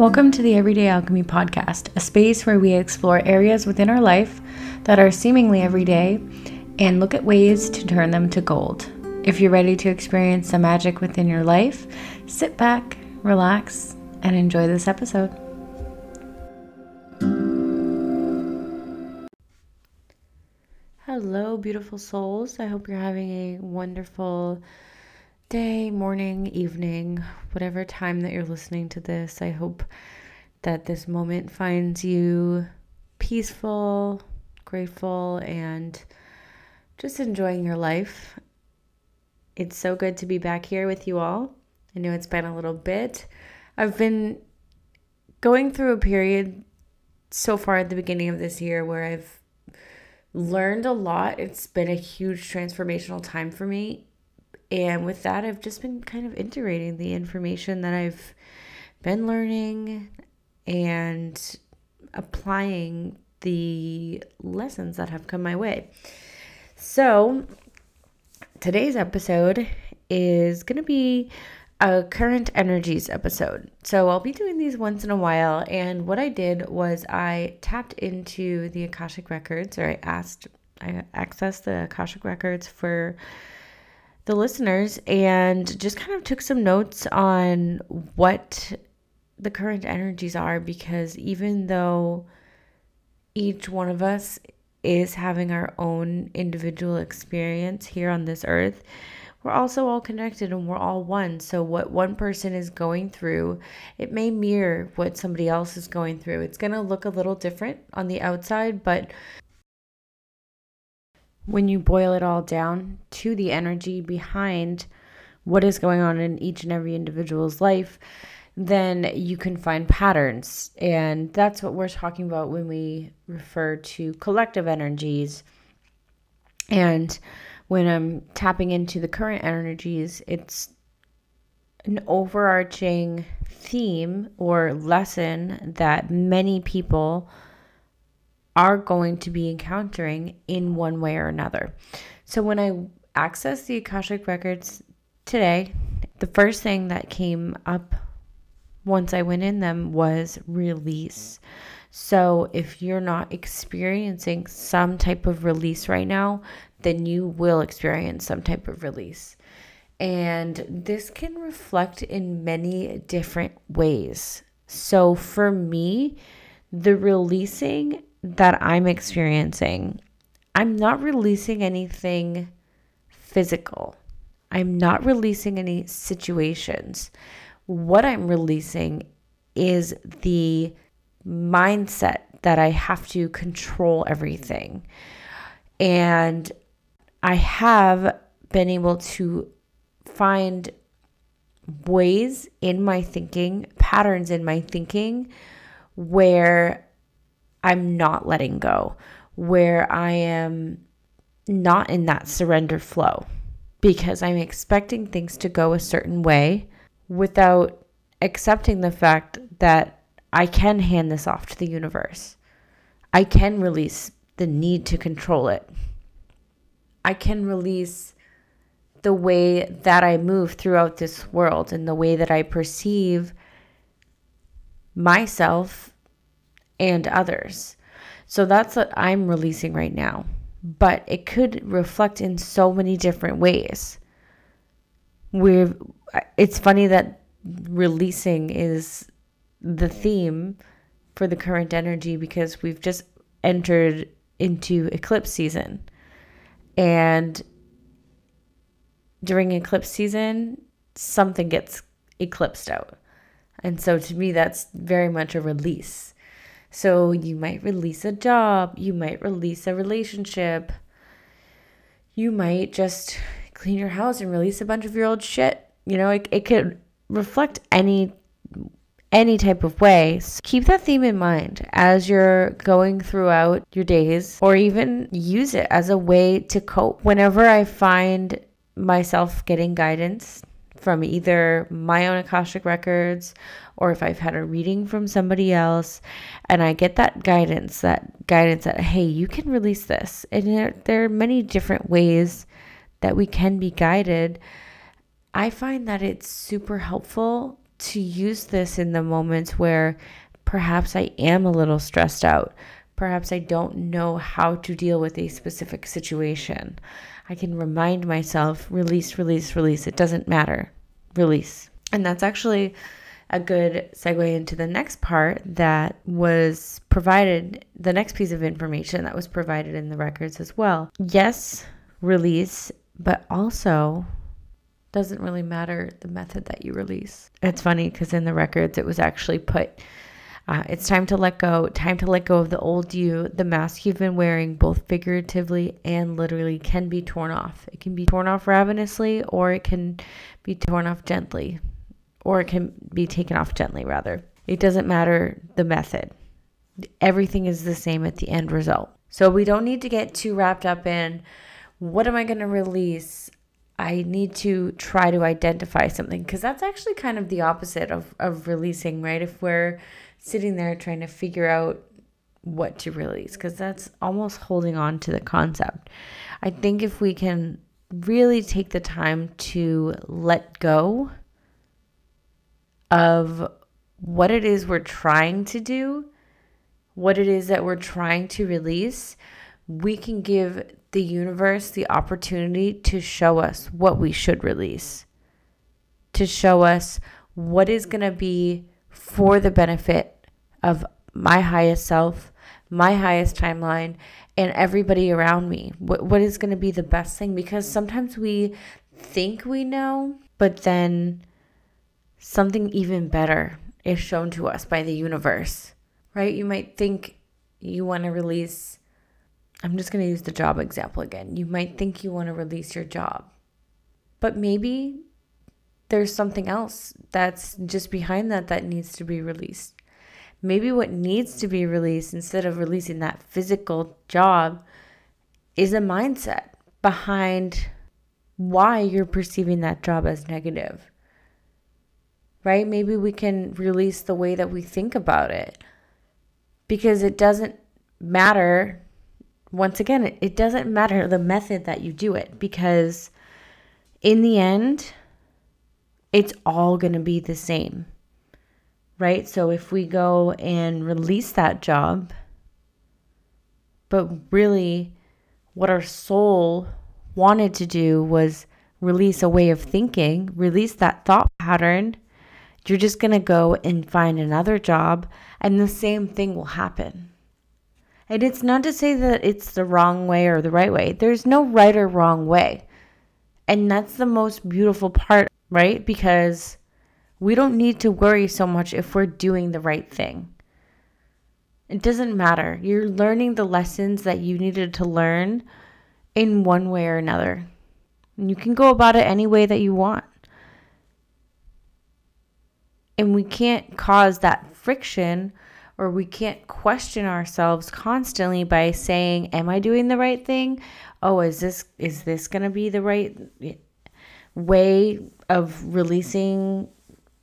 Welcome to the Everyday Alchemy Podcast, a space where we explore areas within our life that are seemingly everyday and look at ways to turn them to gold. If you're ready to experience the magic within your life, sit back, relax, and enjoy this episode. Hello, beautiful souls. I hope you're having a wonderful day, morning, evening, whatever time that you're listening to this. I hope that this moment finds you peaceful, grateful, and just enjoying your life. It's so good to be back here with you all. I know it's been a little bit. I've been going through a period so far at the beginning of this year where I've learned a lot. It's been a huge transformational time for me and with that, I've just been kind of integrating the information that I've been learning and applying the lessons that have come my way. So, today's episode is going to be a current energies episode. So, I'll be doing these once in a while. And what I did was I tapped into the Akashic Records, or I asked, I accessed the Akashic Records for the listeners and just kind of took some notes on what the current energies are because even though each one of us is having our own individual experience here on this earth, we're also all connected and we're all one. So, what one person is going through, it may mirror what somebody else is going through. It's going to look a little different on the outside, but when you boil it all down to the energy behind what is going on in each and every individual's life, then you can find patterns. And that's what we're talking about when we refer to collective energies. And when I'm tapping into the current energies, it's an overarching theme or lesson that many people are going to be encountering in one way or another. So when I accessed the Akashic Records today, the first thing that came up once I went in them was release. So if you're not experiencing some type of release right now, then you will experience some type of release. And this can reflect in many different ways. So for me, the releasing that I'm experiencing, I'm not releasing anything physical. I'm not releasing any situations. What I'm releasing is the mindset that I have to control everything. And I have been able to find ways in my thinking, patterns in my thinking, where I'm not letting go, where I am not in that surrender flow because I'm expecting things to go a certain way without accepting the fact that I can hand this off to the universe. I can release the need to control it. I can release the way that I move throughout this world and the way that I perceive myself and others. So that's what I'm releasing right now. But it could reflect in so many different ways. We're it's funny that releasing is the theme for the current energy because we've just entered into eclipse season. And during eclipse season, something gets eclipsed out. And so to me, that's very much a release. So you might release a job, you might release a relationship, you might just clean your house and release a bunch of your old shit. You know, it, it could reflect any any type of way. So keep that theme in mind as you're going throughout your days or even use it as a way to cope. Whenever I find myself getting guidance from either my own Akashic records or if I've had a reading from somebody else and I get that guidance, that guidance that, hey, you can release this. And there, there are many different ways that we can be guided. I find that it's super helpful to use this in the moments where perhaps I am a little stressed out. Perhaps I don't know how to deal with a specific situation. I can remind myself release, release, release. It doesn't matter. Release. And that's actually a good segue into the next part that was provided, the next piece of information that was provided in the records as well. Yes, release, but also doesn't really matter the method that you release. It's funny because in the records it was actually put uh, it's time to let go, time to let go of the old you. The mask you've been wearing, both figuratively and literally, can be torn off. It can be torn off ravenously, or it can be torn off gently, or it can be taken off gently, rather. It doesn't matter the method, everything is the same at the end result. So we don't need to get too wrapped up in what am I going to release? I need to try to identify something because that's actually kind of the opposite of, of releasing, right? If we're sitting there trying to figure out what to release, because that's almost holding on to the concept. I think if we can really take the time to let go of what it is we're trying to do, what it is that we're trying to release, we can give the universe the opportunity to show us what we should release, to show us what is going to be for the benefit of my highest self, my highest timeline, and everybody around me. What, what is going to be the best thing? Because sometimes we think we know, but then something even better is shown to us by the universe, right? You might think you want to release I'm just going to use the job example again. You might think you want to release your job, but maybe there's something else that's just behind that that needs to be released. Maybe what needs to be released instead of releasing that physical job is a mindset behind why you're perceiving that job as negative. Right? Maybe we can release the way that we think about it because it doesn't matter once again, it, doesn't matter the method that you do it because in the end, it's all going to be the same. Right? So if we go and release that job, but really what our soul wanted to do was release a way of thinking, release that thought pattern, you're just going to go and find another job and the same thing will happen. And it's not to say that it's the wrong way or the right way. There's no right or wrong way. And that's the most beautiful part, right? Because we don't need to worry so much if we're doing the right thing. It doesn't matter. You're learning the lessons that you needed to learn in one way or another. And you can go about it any way that you want. And we can't cause that friction or we can't question ourselves constantly by saying am i doing the right thing oh is this is this going to be the right way of releasing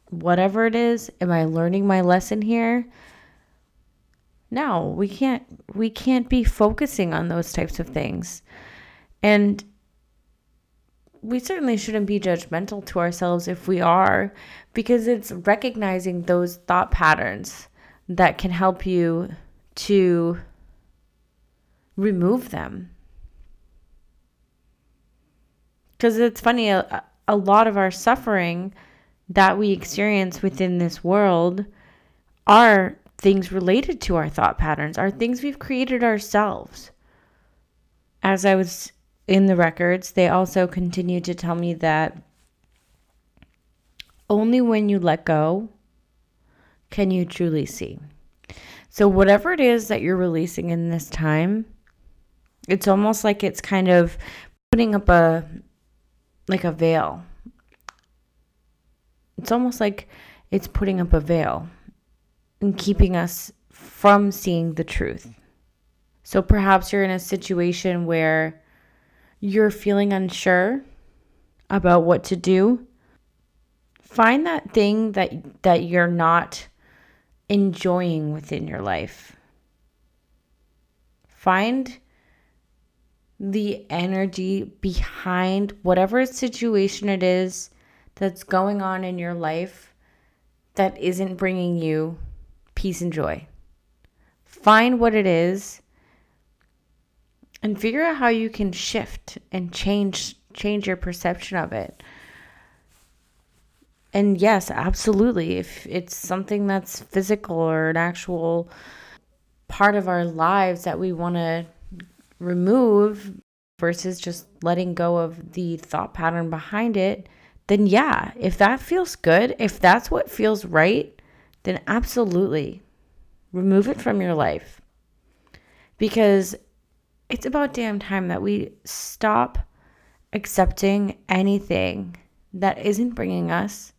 whatever it is am i learning my lesson here no we can't we can't be focusing on those types of things and we certainly shouldn't be judgmental to ourselves if we are because it's recognizing those thought patterns that can help you to remove them. Because it's funny, a, a lot of our suffering that we experience within this world are things related to our thought patterns, are things we've created ourselves. As I was in the records, they also continue to tell me that only when you let go can you truly see? So, whatever it is that you're releasing in this time, it's almost like it's kind of putting up a like a veil. It's almost like it's putting up a veil and keeping us from seeing the truth. So perhaps you're in a situation where you're feeling unsure about what to do. Find that thing that that you're not enjoying within your life. Find the energy behind whatever situation it is that's going on in your life that isn't bringing you peace and joy. Find what it is and figure out how you can shift and change change your perception of it. And yes, absolutely. If it's something that's physical or an actual part of our lives that we want to remove versus just letting go of the thought pattern behind it, then yeah, if that feels good, if that's what feels right, then absolutely remove it from your life. Because it's about damn time that we stop accepting anything that isn't bringing us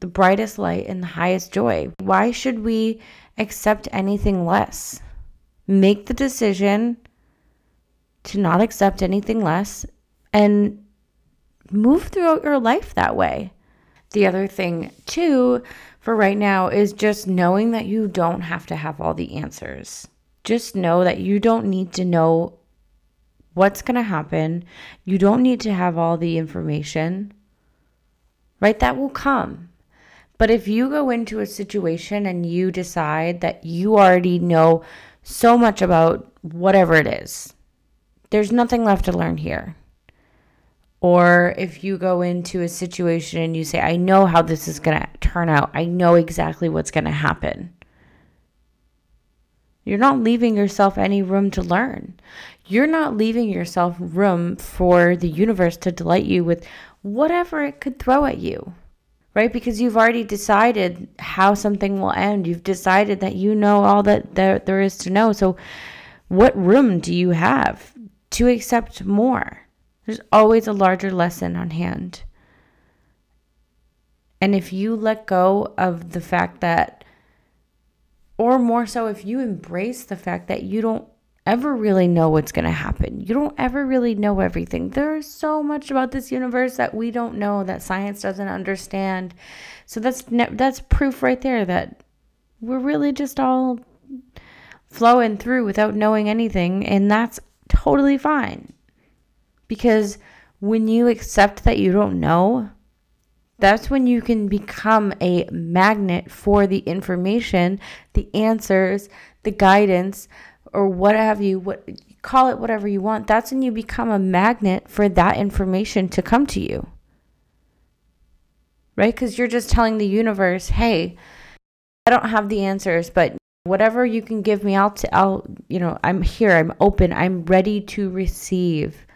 the brightest light and the highest joy. Why should we accept anything less? Make the decision to not accept anything less and move throughout your life that way. The other thing, too, for right now is just knowing that you don't have to have all the answers. Just know that you don't need to know what's going to happen. You don't need to have all the information, right? That will come. But if you go into a situation and you decide that you already know so much about whatever it is, there's nothing left to learn here. Or if you go into a situation and you say, I know how this is going to turn out, I know exactly what's going to happen. You're not leaving yourself any room to learn. You're not leaving yourself room for the universe to delight you with whatever it could throw at you, right? Because you've already decided how something will end. You've decided that you know all that there, there is to know. So, what room do you have to accept more. There's always a larger lesson on hand. And if you let go of the fact that, or more so, if you embrace the fact that you don't ever really know what's going to happen, you don't ever really know everything. There's so much about this universe that we don't know, that science doesn't understand. So that's that's proof right there that we're really just all flowing through without knowing anything, and that's totally fine. Because when you accept that you don't know, that's when you can become a magnet for the information, the answers, the guidance, or what have you, what call it whatever you want. That's when you become a magnet for that information to come to you. Right? Because you're just telling the universe, hey, I don't have the answers, but whatever you can give me i'll t- i'll you know i'm here i'm open i'm ready to receive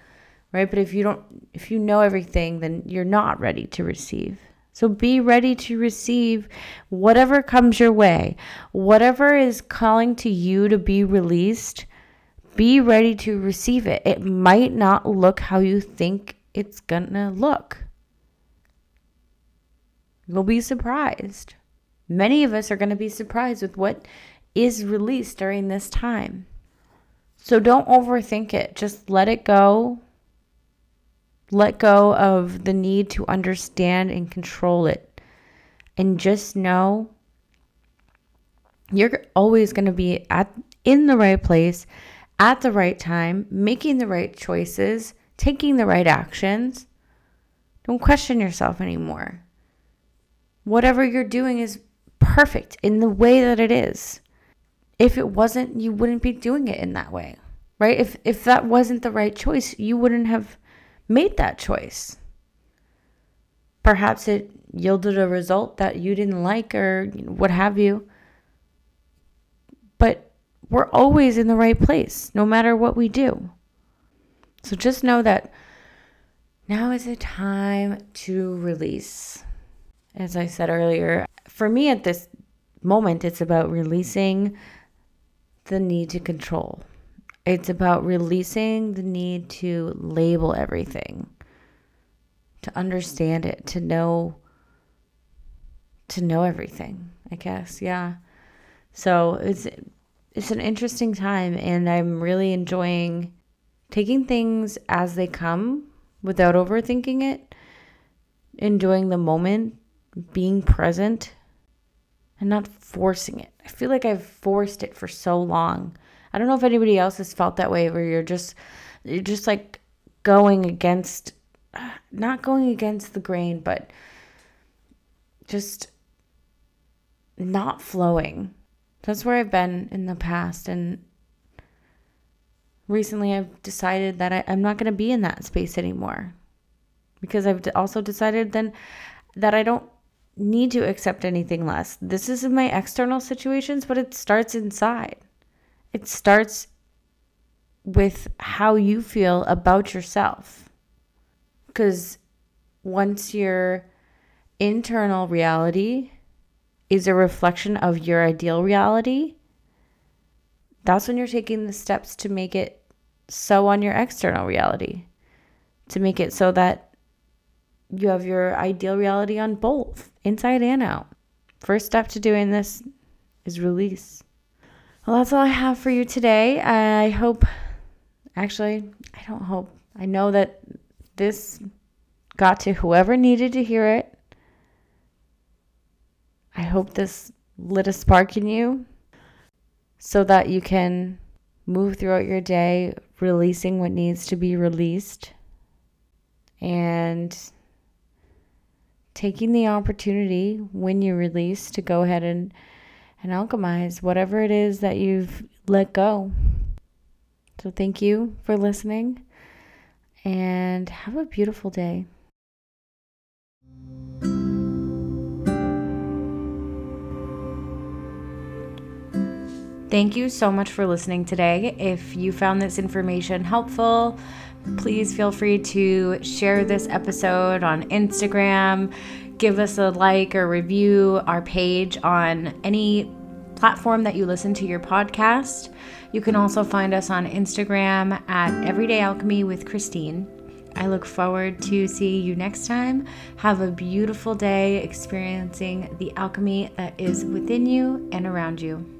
right but if you don't if you know everything then you're not ready to receive so be ready to receive whatever comes your way whatever is calling to you to be released be ready to receive it it might not look how you think it's gonna look you'll be surprised many of us are to be surprised with what is released during this time. So don't overthink it. Just let it go. Let go of the need to understand and control it. And just know you're always going to be at in the right place at the right time, making the right choices, taking the right actions. Don't question yourself anymore. Whatever you're doing is perfect in the way that it is if it wasn't, you wouldn't be doing it in that way, right? If if that wasn't the right choice, you wouldn't have made that choice. Perhaps it yielded a result that you didn't like or what have you. But we're always in the right place, no matter what we do. So just know that now is the time to release. As I said earlier, for me at this moment, it's about releasing the need to control. It's about releasing the need to label everything, to understand it, to know to know everything, I guess. Yeah. So, it's it's an interesting time and I'm really enjoying taking things as they come without overthinking it, enjoying the moment, being present and not forcing it. I feel like I've forced it for so long. I don't know if anybody else has felt that way where you're just you're just like going against not going against the grain, but just not flowing. That's where I've been in the past. And recently I've decided that I, am not going to be in that space anymore. Because I've also decided then that I don't need to accept anything less. This is in my external situations, but it starts inside. It starts with how you feel about yourself. Because once your internal reality is a reflection of your ideal reality, that's when you're taking the steps to make it so on your external reality, to make it so that you have your ideal reality on both, inside and out. First step to doing this is release. Well, that's all I have for you today. I hope, actually, I don't hope, I know that this got to whoever needed to hear it. I hope this lit a spark in you so that you can move throughout your day releasing what needs to be released and taking the opportunity when you release to go ahead and and alchemize whatever it is that you've let go. So thank you for listening and have a beautiful day. Thank you so much for listening today. If you found this information helpful, please feel free to share this episode on Instagram, give us a like or review our page on any platform that you listen to your podcast. You can also find us on Instagram at Everyday Alchemy with Christine. I look forward to seeing you next time. Have a beautiful day experiencing the alchemy that is within you and around you.